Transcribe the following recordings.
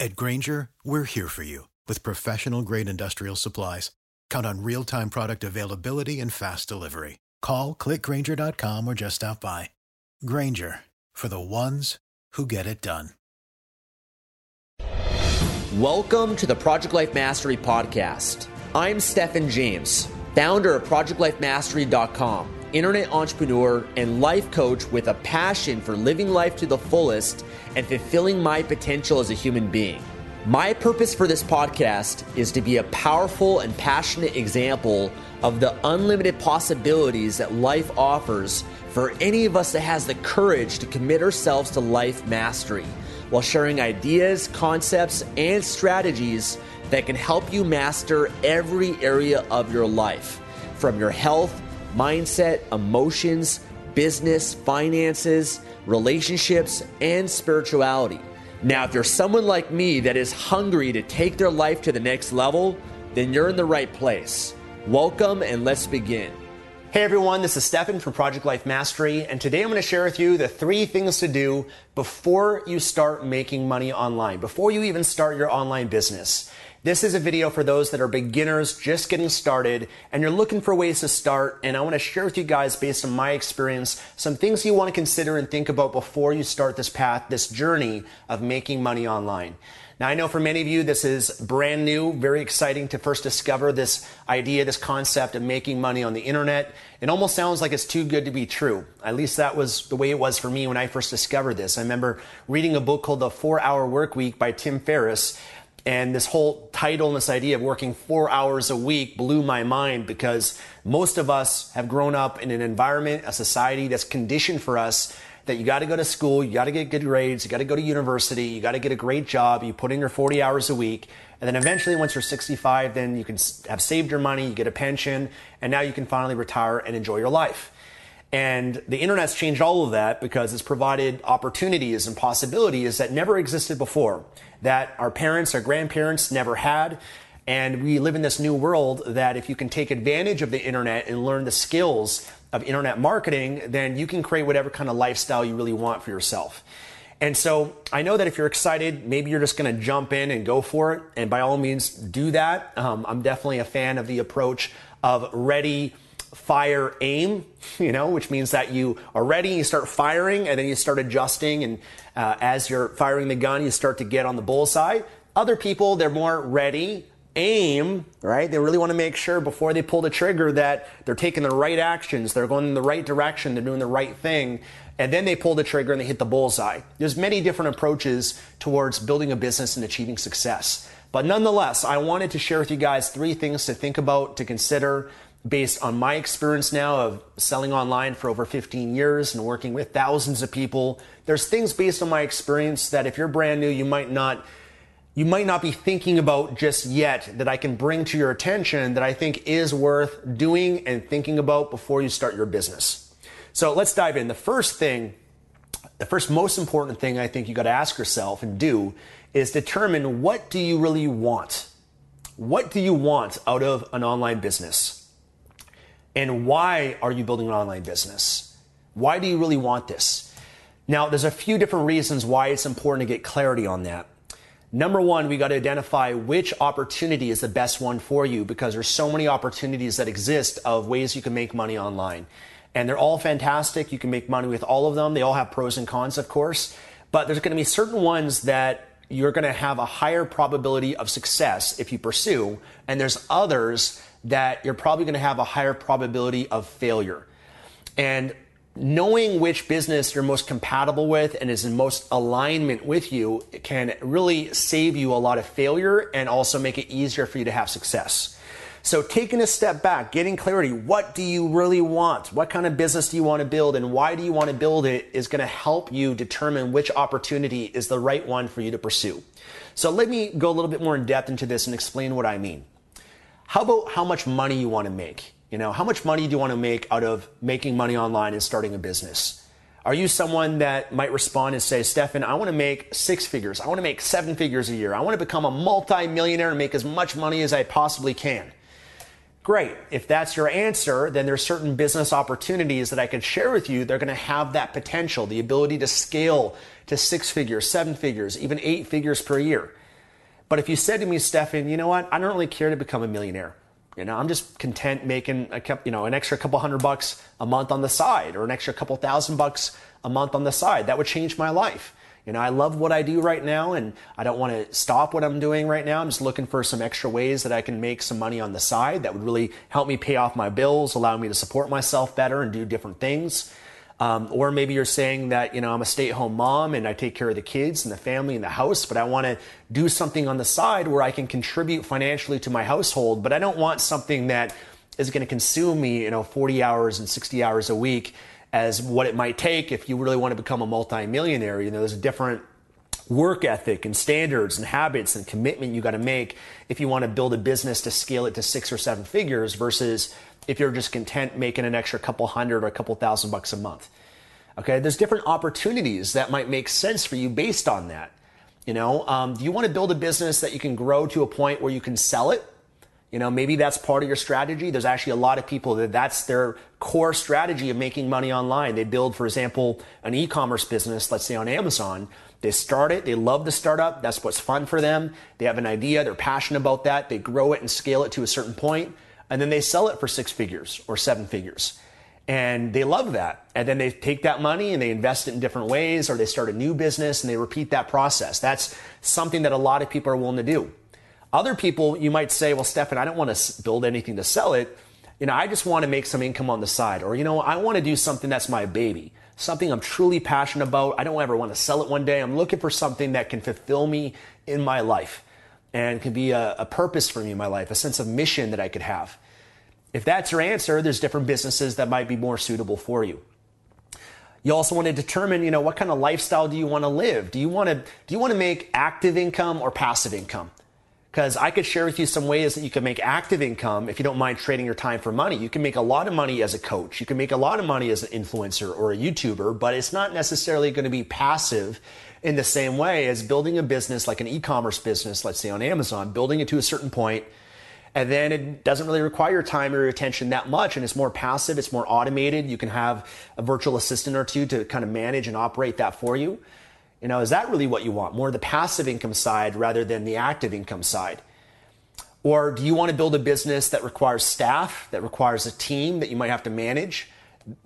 At Grainger, we're here for you with professional grade industrial supplies. Count on real time product availability and fast delivery. Call clickgrainger.com or just stop by. Grainger for the ones who get it done. Welcome to the Project Life Mastery Podcast. I'm Stefan James, founder of ProjectLifeMastery.com, internet entrepreneur and life coach with a passion for living life to the fullest and fulfilling my potential as a human being. My purpose for this podcast is to be a powerful and passionate example of the unlimited possibilities that life offers for any of us that has the courage to commit ourselves to life mastery while sharing ideas, concepts, and strategies that can help you master every area of your life from your health, mindset, emotions, business, finances, relationships, and spirituality. Now, if you're someone like me that is hungry to take their life to the next level, then you're in the right place. Welcome and let's begin. Hey everyone, this is Stefan from Project Life Mastery, and today I'm going to share with you the three things to do before you start making money online, before you even start your online business. This is a video for those that are beginners just getting started and you're looking for ways to start. And I want to share with you guys, based on my experience, some things you want to consider and think about before you start this path, this journey of making money online. Now, I know for many of you, this is brand new, very exciting to first discover this idea, this concept of making money on the internet. It almost sounds like it's too good to be true. At least that was the way it was for me when I first discovered this. I remember reading a book called The Four Hour Work Week by Tim Ferriss. And this whole title and this idea of working four hours a week blew my mind because most of us have grown up in an environment, a society that's conditioned for us that you got to go to school, you got to get good grades, you got to go to university, you got to get a great job, you put in your 40 hours a week, and then eventually once you're 65, then you can have saved your money, you get a pension, and now you can finally retire and enjoy your life. And the internet's changed all of that because it's provided opportunities and possibilities that never existed before that our parents, our grandparents never had. And we live in this new world that if you can take advantage of the internet and learn the skills of internet marketing, then you can create whatever kind of lifestyle you really want for yourself. And so I know that if you're excited, maybe you're just going to jump in and go for it. And by all means, do that. Um, I'm definitely a fan of the approach of ready, fire, aim, you know, which means that you are ready, you start firing, and then you start adjusting. And uh, as you're firing the gun, you start to get on the bullseye. Other people, they're more ready, aim, right? They really want to make sure before they pull the trigger that they're taking the right actions, they're going in the right direction, they're doing the right thing, and then they pull the trigger and they hit the bullseye. There's many different approaches towards building a business and achieving success. But nonetheless, I wanted to share with you guys three things to think about, to consider, based on my experience now of selling online for over 15 years and working with thousands of people. There's things based on my experience that if you're brand new, you might not you might not be thinking about just yet that I can bring to your attention that I think is worth doing and thinking about before you start your business. So let's dive in. The first thing, the first most important thing I think you got to ask yourself and do is determine what do you really want? What do you want out of an online business? And why are you building an online business? Why do you really want this? Now, there's a few different reasons why it's important to get clarity on that. Number one, we got to identify which opportunity is the best one for you because there's so many opportunities that exist of ways you can make money online. And they're all fantastic. You can make money with all of them. They all have pros and cons, of course. But there's going to be certain ones that you're going to have a higher probability of success if you pursue. And there's others that you're probably going to have a higher probability of failure. And knowing which business you're most compatible with and is in most alignment with you can really save you a lot of failure and also make it easier for you to have success. So taking a step back, getting clarity, what do you really want? What kind of business do you want to build and why do you want to build it is going to help you determine which opportunity is the right one for you to pursue. So let me go a little bit more in depth into this and explain what I mean. How about how much money you want to make? You know, how much money do you want to make out of making money online and starting a business? Are you someone that might respond and say, Stefan, I want to make six figures. I want to make seven figures a year. I want to become a multi-millionaire and make as much money as I possibly can. Great. If that's your answer, then there's certain business opportunities that I can share with you. They're going to have that potential, the ability to scale to six figures, seven figures, even eight figures per year. But if you said to me, Stefan, you know what? I don't really care to become a millionaire. You know, I'm just content making a you know an extra couple hundred bucks a month on the side, or an extra couple thousand bucks a month on the side. That would change my life. You know, I love what I do right now, and I don't want to stop what I'm doing right now. I'm just looking for some extra ways that I can make some money on the side that would really help me pay off my bills, allow me to support myself better, and do different things. Um, or maybe you're saying that, you know, I'm a stay at home mom and I take care of the kids and the family and the house, but I want to do something on the side where I can contribute financially to my household, but I don't want something that is going to consume me, you know, 40 hours and 60 hours a week as what it might take if you really want to become a multimillionaire. You know, there's a different work ethic and standards and habits and commitment you got to make if you want to build a business to scale it to six or seven figures versus if you're just content making an extra couple hundred or a couple thousand bucks a month. Okay, there's different opportunities that might make sense for you based on that. You know, um, do you want to build a business that you can grow to a point where you can sell it? You know, maybe that's part of your strategy. There's actually a lot of people that that's their core strategy of making money online. They build, for example, an e-commerce business, let's say on Amazon, they start it. They love the startup. That's what's fun for them. They have an idea. They're passionate about that. They grow it and scale it to a certain point, and then they sell it for six figures or seven figures. And they love that. And then they take that money and they invest it in different ways, or they start a new business and they repeat that process. That's something that a lot of people are willing to do. Other people, you might say, well, Stefan, I don't want to build anything to sell it. You know, I just want to make some income on the side. Or, you know, I want to do something that's my baby something I'm truly passionate about. I don't ever want to sell it one day. I'm looking for something that can fulfill me in my life and can be a, a, purpose for me in my life, a sense of mission that I could have. If that's your answer, there's different businesses that might be more suitable for you. You also want to determine, you know, what kind of lifestyle do you want to live? Do you want to do you want to make active income or passive income? Because I could share with you some ways that you can make active income if you don't mind trading your time for money. You can make a lot of money as a coach. You can make a lot of money as an influencer or a YouTuber, but it's not necessarily going to be passive in the same way as building a business like an e-commerce business, let's say on Amazon, building it to a certain point, and then it doesn't really require your time or your attention that much, and it's more passive, it's more automated. You can have a virtual assistant or two to kind of manage and operate that for you. You know, is that really what you want? More the passive income side rather than the active income side? Or do you want to build a business that requires staff, that requires a team that you might have to manage?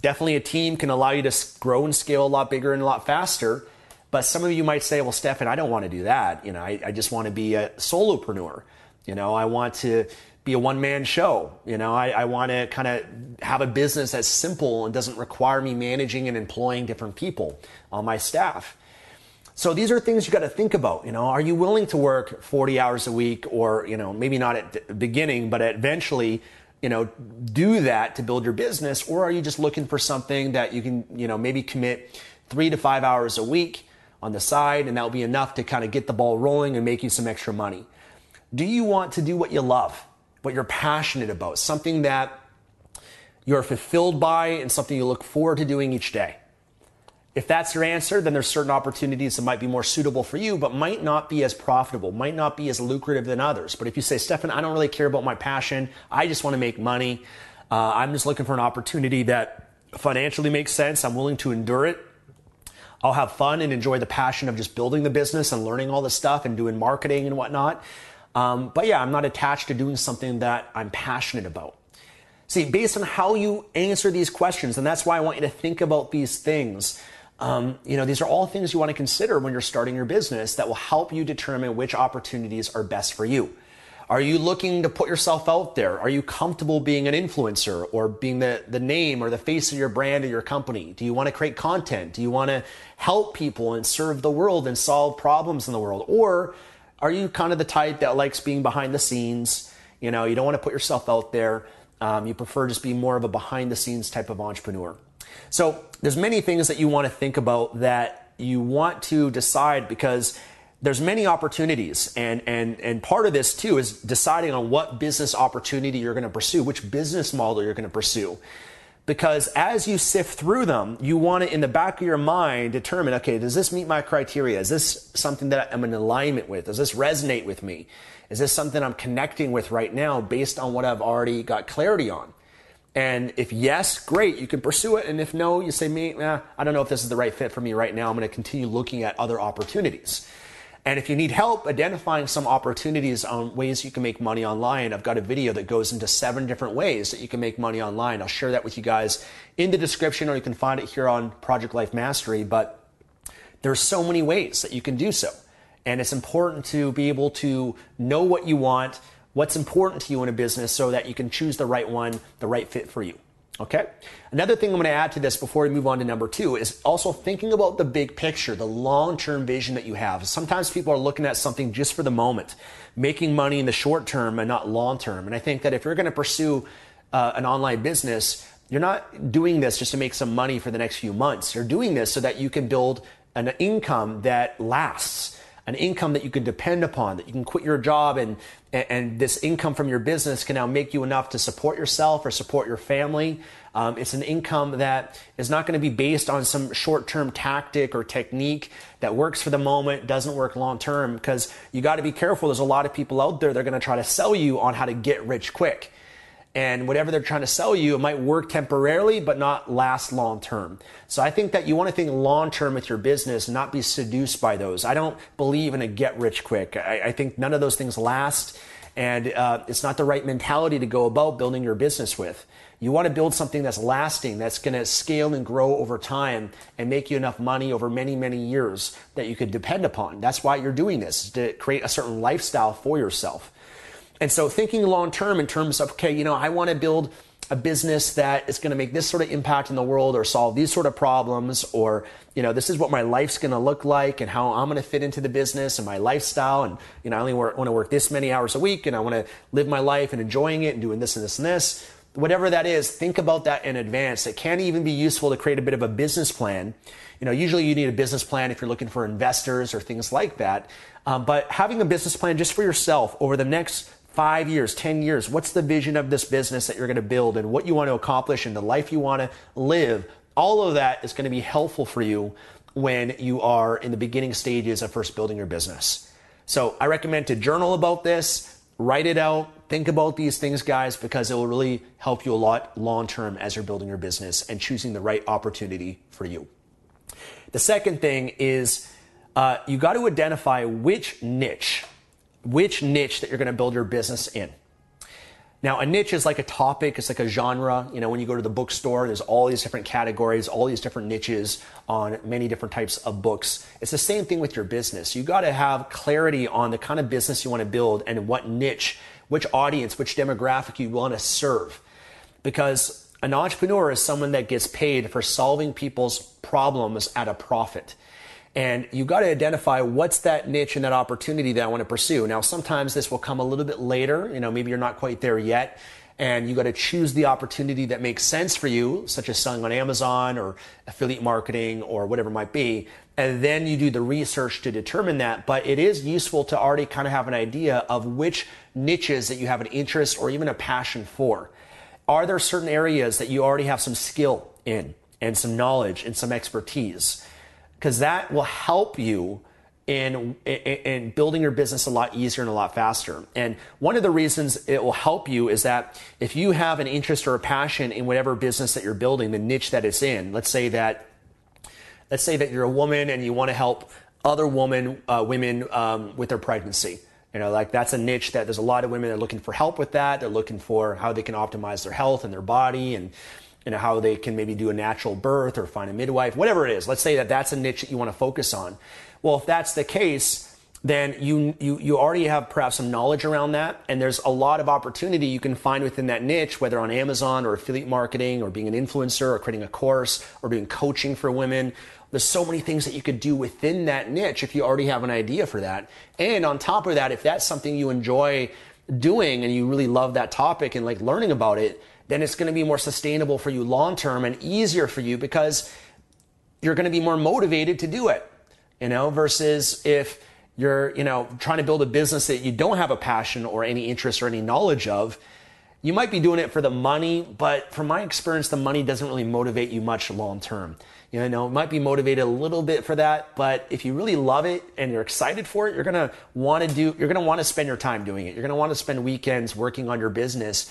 Definitely a team can allow you to grow and scale a lot bigger and a lot faster. But some of you might say, well, Stefan, I don't want to do that. You know, I, I just want to be a solopreneur. You know, I want to be a one man show. You know, I, I want to kind of have a business that's simple and doesn't require me managing and employing different people on my staff. So these are things you got to think about. You know, are you willing to work 40 hours a week or, you know, maybe not at the beginning, but eventually, you know, do that to build your business? Or are you just looking for something that you can, you know, maybe commit three to five hours a week on the side and that'll be enough to kind of get the ball rolling and make you some extra money? Do you want to do what you love, what you're passionate about, something that you're fulfilled by and something you look forward to doing each day? If that's your answer, then there's certain opportunities that might be more suitable for you, but might not be as profitable, might not be as lucrative than others. But if you say, Stefan, I don't really care about my passion, I just want to make money, uh, I'm just looking for an opportunity that financially makes sense, I'm willing to endure it, I'll have fun and enjoy the passion of just building the business and learning all this stuff and doing marketing and whatnot. Um, but yeah, I'm not attached to doing something that I'm passionate about. See, based on how you answer these questions, and that's why I want you to think about these things. Um, you know, these are all things you want to consider when you're starting your business that will help you determine which opportunities are best for you. Are you looking to put yourself out there? Are you comfortable being an influencer or being the, the name or the face of your brand or your company? Do you want to create content? Do you want to help people and serve the world and solve problems in the world? Or are you kind of the type that likes being behind the scenes? You know, you don't want to put yourself out there. Um, you prefer just be more of a behind the scenes type of entrepreneur. So there's many things that you want to think about that you want to decide because there's many opportunities. And and and part of this too is deciding on what business opportunity you're going to pursue which business model you're going to pursue. Because as you sift through them you want to in the back of your mind determine okay does this meet my criteria? Is this something that i'm in alignment with? Does this resonate with me? Is this something i'm connecting with right now based on what i've already got clarity on and if yes, great, you can pursue it. And if no, you say, me, eh, I don't know if this is the right fit for me right now. I'm going to continue looking at other opportunities. And if you need help identifying some opportunities on ways you can make money online, I've got a video that goes into seven different ways that you can make money online. I'll share that with you guys in the description or you can find it here on Project Life Mastery. But there's so many ways that you can do so. And it's important to be able to know what you want, what's important to you in a business so that you can choose the right one, the right fit for you. Okay? Another thing I'm going to add to this before we move on to number two is also thinking about the big picture, the long term vision that you have. Sometimes people are looking at something just for the moment, making money in the short term and not long term. And I think that if you're going to pursue uh, an online business, you're not doing this just to make some money for the next few months. You're doing this so that you can build an income that lasts an income that you can depend upon, that you can quit your job and, and this income from your business can now make you enough to support yourself or support your family. Um, it's an income that is not going to be based on some short term tactic or technique that works for the moment, doesn't work long term, because you got to be careful. There's a lot of people out there, they're going to try to sell you on how to get rich quick and whatever they're trying to sell you, it might work temporarily, but not last long term. So I think that you want to think long term with your business and not be seduced by those. I don't believe in a get rich quick. I, I think none of those things last, and uh, it's not the right mentality to go about building your business with. You want to build something that's lasting, that's going to scale and grow over time and make you enough money over many, many years that you could depend upon. That's why you're doing this, to create a certain lifestyle for yourself. And so thinking long term in terms of, okay, you know, I want to build a business that is going to make this sort of impact in the world or solve these sort of problems or you know this is what my life's going to look like and how i'm going to fit into the business and my lifestyle and you know i only work, want to work this many hours a week and i want to live my life and enjoying it and doing this and this and this. Whatever that is think about that in advance. It can even be useful to create a bit of a business plan. You know usually you need a business plan if you're looking for investors or things like that. Um, but having a business plan just for yourself over the next five years, 10 years? What's the vision of this business that you're going to build and what you want to accomplish and the life you want to live? All of that is going to be helpful for you when you are in the beginning stages of first building your business. So I recommend to journal about this, write it out, think about these things, guys, because it will really help you a lot long term as you're building your business and choosing the right opportunity for you. The second thing is uh, you got to identify which niche which niche that you're going to build your business in. Now, a niche is like a topic, it's like a genre. You know, when you go to the bookstore, there's all these different categories, all these different niches on many different types of books. It's the same thing with your business. You got to have clarity on the kind of business you want to build and what niche, which audience, which demographic you want to serve. Because an entrepreneur is someone that gets paid for solving people's problems at a profit. And you got to identify what's that niche and that opportunity that I want to pursue. Now, sometimes this will come a little bit later. You know, maybe you're not quite there yet. And you got to choose the opportunity that makes sense for you, such as selling on Amazon or affiliate marketing or whatever it might be. And then you do the research to determine that. But it is useful to already kind of have an idea of which niches that you have an interest or even a passion for. Are there certain areas that you already have some skill in and some knowledge and some expertise? Because that will help you in, in, in, building your business a lot easier and a lot faster. And one of the reasons it will help you is that if you have an interest or a passion in whatever business that you're building, the niche that it's in, let's say that Let's say that you're a woman and you want to help other woman, uh, women um, with their pregnancy. You know, like that's a niche that there's a lot of women that are looking for help with that. They're looking for how they can optimize their health and their body and you know how they can maybe do a natural birth or find a midwife, whatever it is. Let's say that that's a niche that you want to focus on. Well, if that's the case, then you, you, you already have perhaps some knowledge around that. And there's a lot of opportunity you can find within that niche, whether on Amazon or affiliate marketing or being an influencer or creating a course or doing coaching for women. There's so many things that you could do within that niche if you already have an idea for that. And on top of that, if that's something you enjoy doing and you really love that topic and like learning about it, then it's going to be more sustainable for you long term and easier for you because you're going to be more motivated to do it, you know, versus if you're, you know, trying to build a business that you don't have a passion or any interest or any knowledge of, you might be doing it for the money, but from my experience, the money doesn't really motivate you much long term. You know, it might be motivated a little bit for that, but if you really love it and you're excited for it, you're gonna want to do, you're gonna want to spend your time doing it. You're gonna want to spend weekends working on your business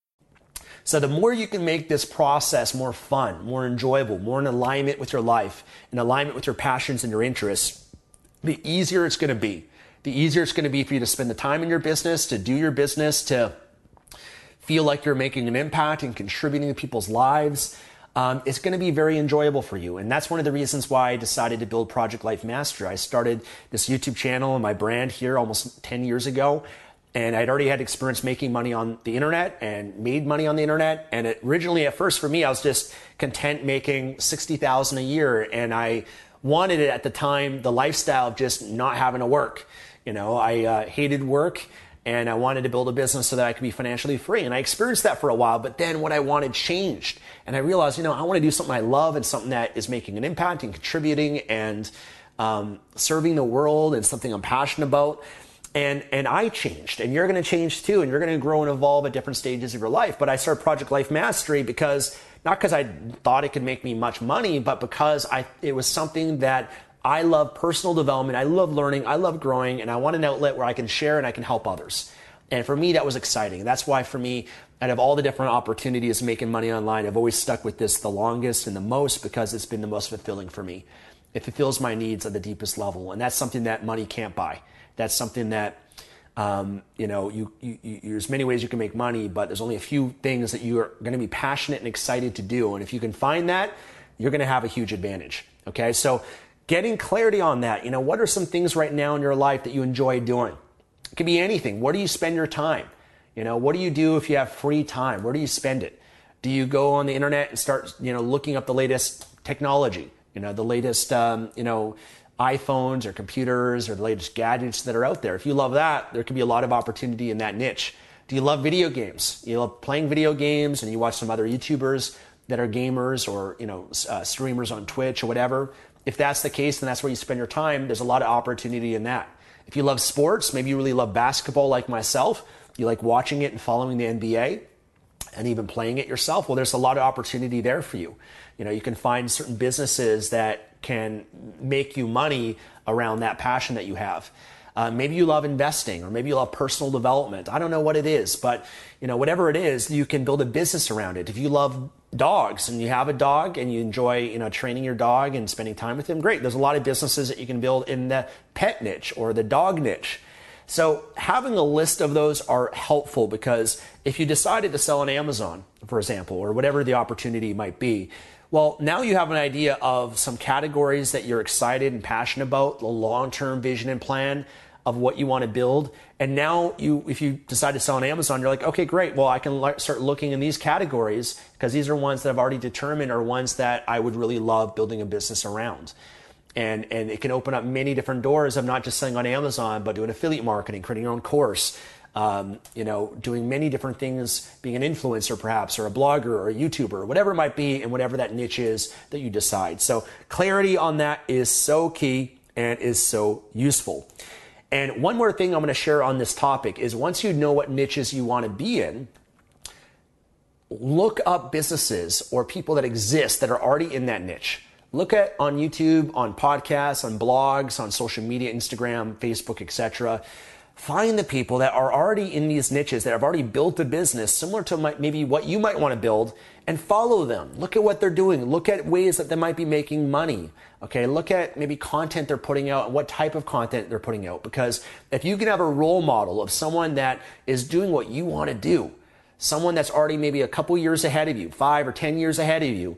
So the more you can make this process more fun, more enjoyable, more in alignment with your life, in alignment with your passions and your interests, the easier it's going to be. The easier it's going to be for you to spend the time in your business, to do your business, to feel like you're making an impact and contributing to people's lives. Um, it's going to be very enjoyable for you. And that's one of the reasons why I decided to build Project Life Master. I started this YouTube channel and my brand here almost 10 years ago and I'd already had experience making money on the internet and made money on the internet. And it, originally, at first, for me, I was just content making sixty thousand a year, and I wanted it at the time the lifestyle of just not having to work. You know, I uh, hated work. And I wanted to build a business so that I could be financially free. And I experienced that for a while, but then what I wanted changed. And I realized, you know, I want to do something I love and something that is making an impact and contributing and um, serving the world and something I'm passionate about and and I changed, and you're going to change too, and you're going to grow and evolve at different stages of your life. But I started Project Life Mastery because not because I thought it could make me much money, but because I it was something that I love personal development, I love learning, I love growing, and I want an outlet where I can share and I can help others. And for me, that was exciting. That's why for me, out of all the different opportunities making money online, I've always stuck with this the longest and the most because it's been the most fulfilling for me. It fulfills my needs at the deepest level, and that's something that money can't buy that's something that um, you know you, you, you, there's many ways you can make money but there's only a few things that you are going to be passionate and excited to do. And if you can find that you're going to have a huge advantage okay? So getting clarity on that you know what are some things right now in your life that you enjoy doing? It could be anything. Where do you spend your time? You know what do you do if you have free time? Where do you spend it? Do you go on the internet and start you know looking up the latest technology? You know the latest um, you know iPhones or computers or the latest gadgets that are out there. If you love that, there could be a lot of opportunity in that niche. Do you love video games? You love playing video games and you watch some other YouTubers that are gamers or, you know, uh, streamers on Twitch or whatever. If that's the case, then that's where you spend your time. There's a lot of opportunity in that. If you love sports, maybe you really love basketball like myself, you like watching it and following the NBA and even playing it yourself, well, there's a lot of opportunity there for you. You know, you can find certain businesses that can make you money around that passion that you have. Uh, maybe you love investing or maybe you love personal development. I don't know what it is, but you know, whatever it is, you can build a business around it. If you love dogs and you have a dog and you enjoy, you know, training your dog and spending time with him, great. There's a lot of businesses that you can build in the pet niche or the dog niche. So having a list of those are helpful because if you decided to sell on Amazon, for example, or whatever the opportunity might be, Well, now you have an idea of some categories that you're excited and passionate about, the long-term vision and plan of what you want to build. And now you, if you decide to sell on Amazon, you're like, okay, great. Well, I can start looking in these categories because these are ones that I've already determined are ones that I would really love building a business around. And, and it can open up many different doors of not just selling on Amazon, but doing affiliate marketing, creating your own course, um, you know, doing many different things, being an influencer perhaps, or a blogger, or a YouTuber, whatever it might be, and whatever that niche is that you decide. So clarity on that is so key and is so useful. And one more thing I'm going to share on this topic is once you know what niches you want to be in, look up businesses or people that exist that are already in that niche. Look at on YouTube, on podcasts, on blogs, on social media, Instagram, Facebook, etc Find the people that are already in these niches, that have already built a business similar to maybe what you might want to build, and follow them. Look at what they're doing. Look at ways that they might be making money. Okay, look at maybe content they're putting out and what type of content they're putting out. Because if you can have a role model of someone that is doing what you want to do, someone that's already maybe a couple years ahead of you, five or 10 years ahead of you,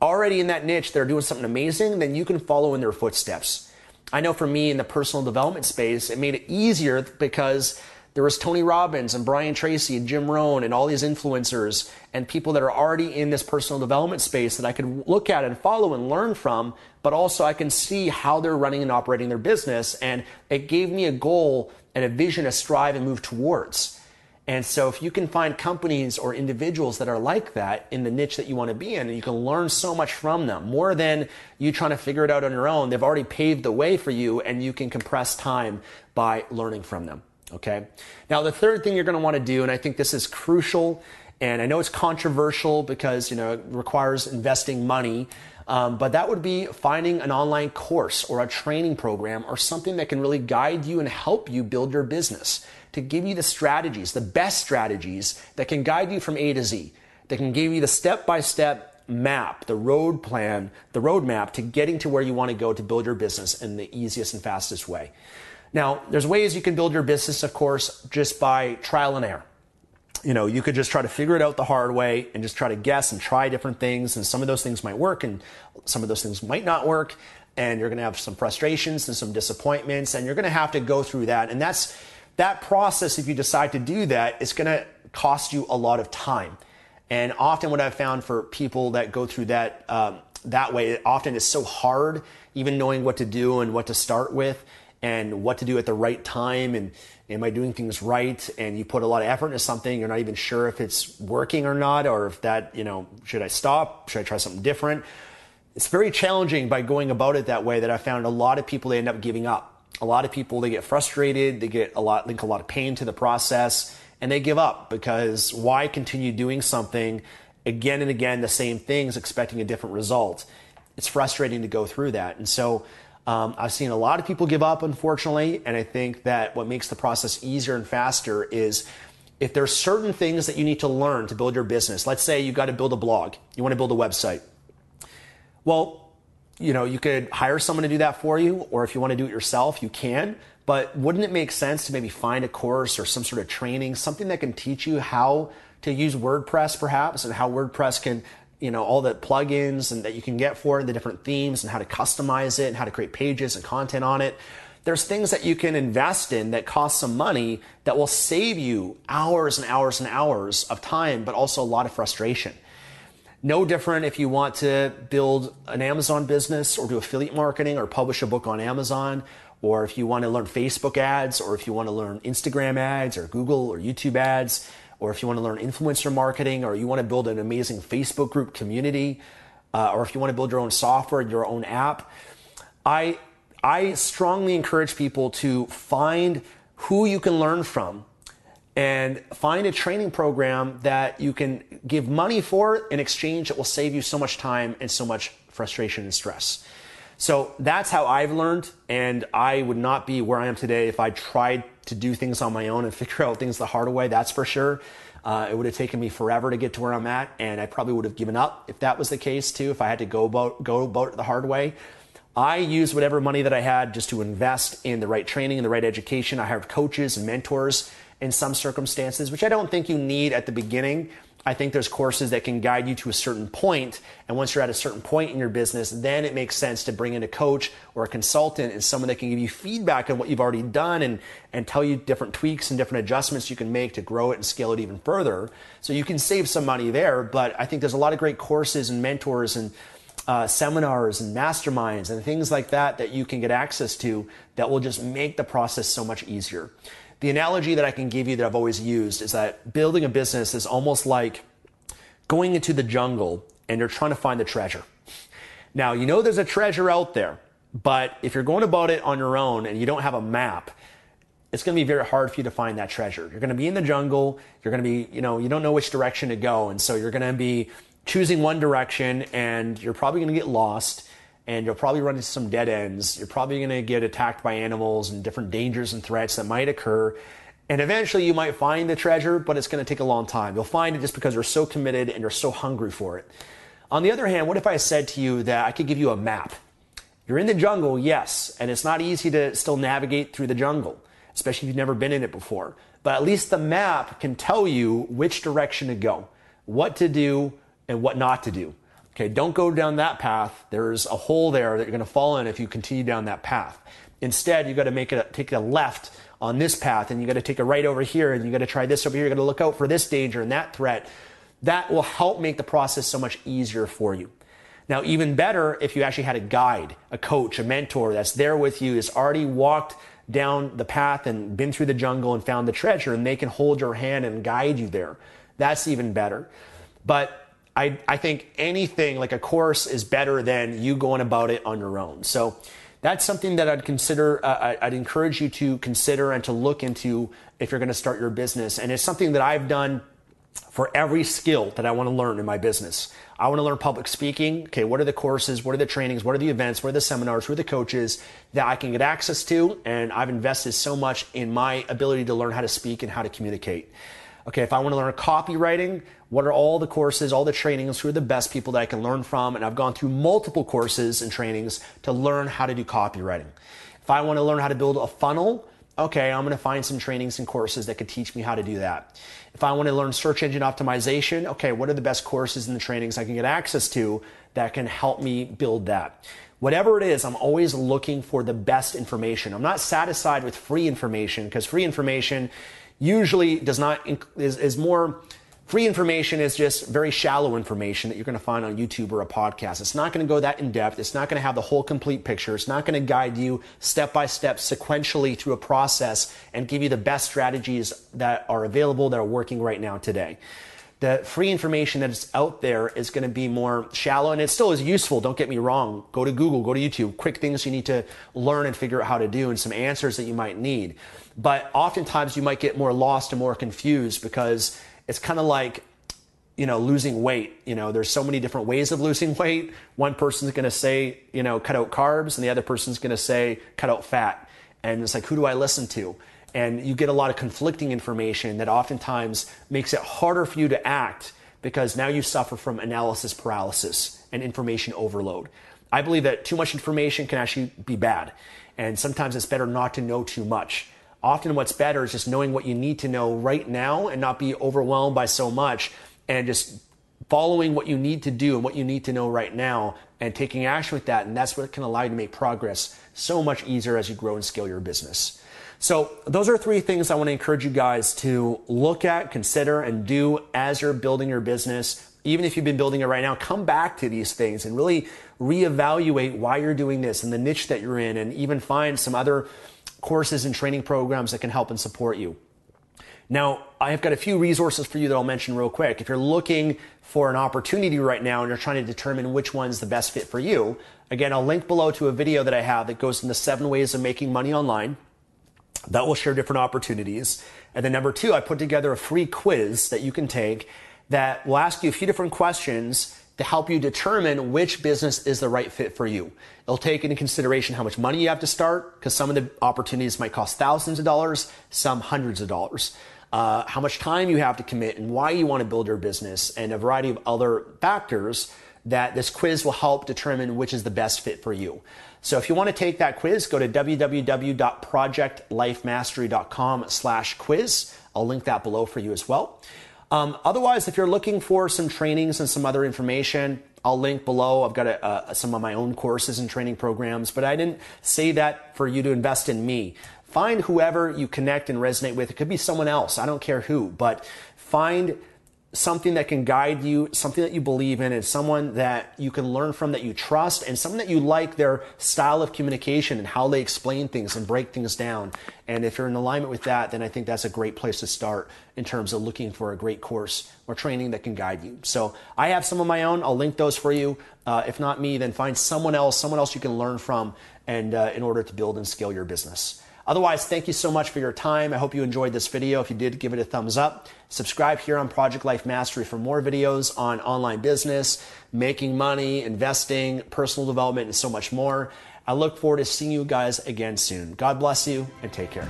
already in that niche, they're doing something amazing, then you can follow in their footsteps. I know for me in the personal development space, it made it easier because there was Tony Robbins and Brian Tracy and Jim Rohn and all these influencers and people that are already in this personal development space that I could look at and follow and learn from, but also I can see how they're running and operating their business. And it gave me a goal and a vision to strive and move towards. And so if you can find companies or individuals that are like that in the niche that you want to be in, you can learn so much from them, more than you trying to figure it out on your own. They've already paved the way for you and you can compress time by learning from them. Okay. Now, the third thing you're going to want to do, and I think this is crucial, and I know it's controversial because, you know, it requires investing money, um, but that would be finding an online course or a training program or something that can really guide you and help you build your business to give you the strategies, the best strategies that can guide you from A to Z, that can give you the step by step map, the road plan, the roadmap to getting to where you want to go to build your business in the easiest and fastest way. Now, there's ways you can build your business, of course, just by trial and error. You know, you could just try to figure it out the hard way and just try to guess and try different things. And some of those things might work and some of those things might not work. And you're going to have some frustrations and some disappointments. And you're going to have to go through that. And that's, that process, if you decide to do that, is going to cost you a lot of time. And often, what I've found for people that go through that um, that way, it often is so hard, even knowing what to do and what to start with, and what to do at the right time, and am I doing things right? And you put a lot of effort into something, you're not even sure if it's working or not, or if that, you know, should I stop? Should I try something different? It's very challenging by going about it that way. That I found a lot of people they end up giving up a lot of people they get frustrated, they get a lot link a lot of pain to the process, and they give up because why continue doing something again and again the same things expecting a different result? It's frustrating to go through that, and so. Um, I've seen a lot of people give up, unfortunately, and I think that what makes the process easier and faster is if there's certain things that you need to learn to build your business. Let's say you've got to build a blog, you want to build a website. Well, you know, you could hire someone to do that for you, or if you want to do it yourself, you can. But wouldn't it make sense to maybe find a course or some sort of training, something that can teach you how to use WordPress perhaps and how WordPress can, you know, all the plugins and that you can get for it, the different themes and how to customize it and how to create pages and content on it. There's things that you can invest in that cost some money that will save you hours and hours and hours of time, but also a lot of frustration. No different if you want to build an Amazon business or do affiliate marketing or publish a book on Amazon, or if you want to learn Facebook ads, or if you want to learn Instagram ads, or Google or YouTube ads, or if you want to learn influencer marketing, or you want to build an amazing Facebook group community, uh, or if you want to build your own software, your own app. I, I strongly encourage people to find who you can learn from and find a training program that you can give money for in exchange that will save you so much time and so much frustration and stress. So that's how I've learned, and I would not be where I am today if I tried to do things on my own and figure out things the hard way, that's for sure. Uh, it would have taken me forever to get to where I'm at, and I probably would have given up if that was the case too, if I had to go about, go about it the hard way. I used whatever money that I had just to invest in the right training and the right education. I hired coaches and mentors in some circumstances, which I don't think you need at the beginning. I think there's courses that can guide you to a certain point, and once you're at a certain point in your business, then it makes sense to bring in a coach or a consultant and someone that can give you feedback on what you've already done and, and tell you different tweaks and different adjustments you can make to grow it and scale it even further. So you can save some money there, but I think there's a lot of great courses and mentors and uh, seminars and masterminds and things like that that you can get access to that will just make the process so much easier. The analogy that I can give you that I've always used is that building a business is almost like going into the jungle and you're trying to find the treasure. Now, you know there's a treasure out there, but if you're going about it on your own and you don't have a map, it's going to be very hard for you to find that treasure. You're going to be in the jungle. You're going to be, you know, you don't know which direction to go. And so you're going to be choosing one direction and you're probably going to get lost and you'll probably run into some dead ends. You're probably going to get attacked by animals and different dangers and threats that might occur. And eventually you might find the treasure, but it's going to take a long time. You'll find it just because you're so committed and you're so hungry for it. On the other hand, what if I said to you that I could give you a map? You're in the jungle, yes, and it's not easy to still navigate through the jungle, especially if you've never been in it before. But at least the map can tell you which direction to go, what to do, and what not to do. Okay, don't go down that path. There's a hole there that you're going to fall in if you continue down that path. Instead, you got to make it take a left on this path, and you got to take a right over here, and you got to try this over here. You got to look out for this danger and that threat. That will help make the process so much easier for you. Now, even better if you actually had a guide, a coach, a mentor that's there with you, has already walked down the path and been through the jungle and found the treasure, and they can hold your hand and guide you there. That's even better. But I, I think anything like a course is better than you going about it on your own. So that's something that I'd consider, uh, I'd encourage you to consider and to look into if you're going to start your business. And it's something that I've done for every skill that I want to learn in my business. I want to learn public speaking. Okay, what are the courses? What are the trainings? What are the events? What are the seminars? Who are the coaches that I can get access to? And I've invested so much in my ability to learn how to speak and how to communicate. Okay, if I want to learn copywriting, what are all the courses, all the trainings, who are the best people that I can learn from? And I've gone through multiple courses and trainings to learn how to do copywriting. If I want to learn how to build a funnel, okay, I'm going to find some trainings and courses that could teach me how to do that. If I want to learn search engine optimization, okay, what are the best courses and the trainings I can get access to that can help me build that? Whatever it is, I'm always looking for the best information. I'm not satisfied with free information because free information usually does not is, is more free information is just very shallow information that you're going to find on YouTube or a podcast. It's not going to go that in depth. It's not going to have the whole complete picture. It's not going to guide you step by step sequentially through a process and give you the best strategies that are available that are working right now today. The free information that is out there is going to be more shallow and it still is useful. Don't get me wrong. Go to Google, go to YouTube, quick things you need to learn and figure out how to do and some answers that you might need. But oftentimes you might get more lost and more confused because it's kind of like, you know, losing weight. You know, there's so many different ways of losing weight. One person's going to say, you know, cut out carbs, and the other person's going to say, cut out fat. And it's like, who do I listen to? And you get a lot of conflicting information that oftentimes makes it harder for you to act because now you suffer from analysis paralysis and information overload. I believe that too much information can actually be bad. And sometimes it's better not to know too much. Often what's better is just knowing what you need to know right now and not be overwhelmed by so much and just following what you need to do and what you need to know right now and taking action with that. And that's what can allow you to make progress so much easier as you grow and scale your business. So those are three things I want to encourage you guys to look at, consider, and do as you're building your business. Even if you've been building it right now, come back to these things and really reevaluate why you're doing this and the niche that you're in and even find some other courses and training programs that can help and support you. Now, I've got a few resources for you that I'll mention real quick. If you're looking for an opportunity right now and you're trying to determine which one's the best fit for you, again, I'll link below to a video that I have that goes into seven ways of making money online. That will share different opportunities. And then number two, I put together a free quiz that you can take that will ask you a few different questions to help you determine which business is the right fit for you. It'll take into consideration how much money you have to start, because some of the opportunities might cost thousands of dollars, some hundreds of dollars. Uh, how much time you have to commit and why you want to build your business, and a variety of other factors that this quiz will help determine which is the best fit for you. So if you want to take that quiz, go to www.projectlifemastery.com slash quiz. I'll link that below for you as well. Um, otherwise, if you're looking for some trainings and some other information, I'll link below. I've got a, some of my own courses and training programs, but I didn't say that for you to invest in me. Find whoever you connect and resonate with. It could be someone else. I don't care who, but find something that can guide you, something that you believe in, and someone that you can learn from that you trust, and someone that you like their style of communication and how they explain things and break things down. And if you're in alignment with that, then I think that's a great place to start in terms of looking for a great course or training that can guide you. So I have some of my own. I'll link those for you. Uh, if not me, then find someone else, someone else you can learn from, and uh, in order to build and scale your business. Otherwise, thank you so much for your time. I hope you enjoyed this video. If you did, give it a thumbs up. Subscribe here on Project Life Mastery for more videos on online business, making money, investing, personal development, and so much more. I look forward to seeing you guys again soon. God bless you and take care.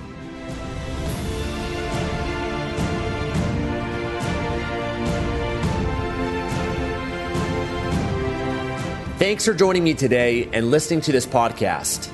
Thanks for joining me today and listening to this podcast.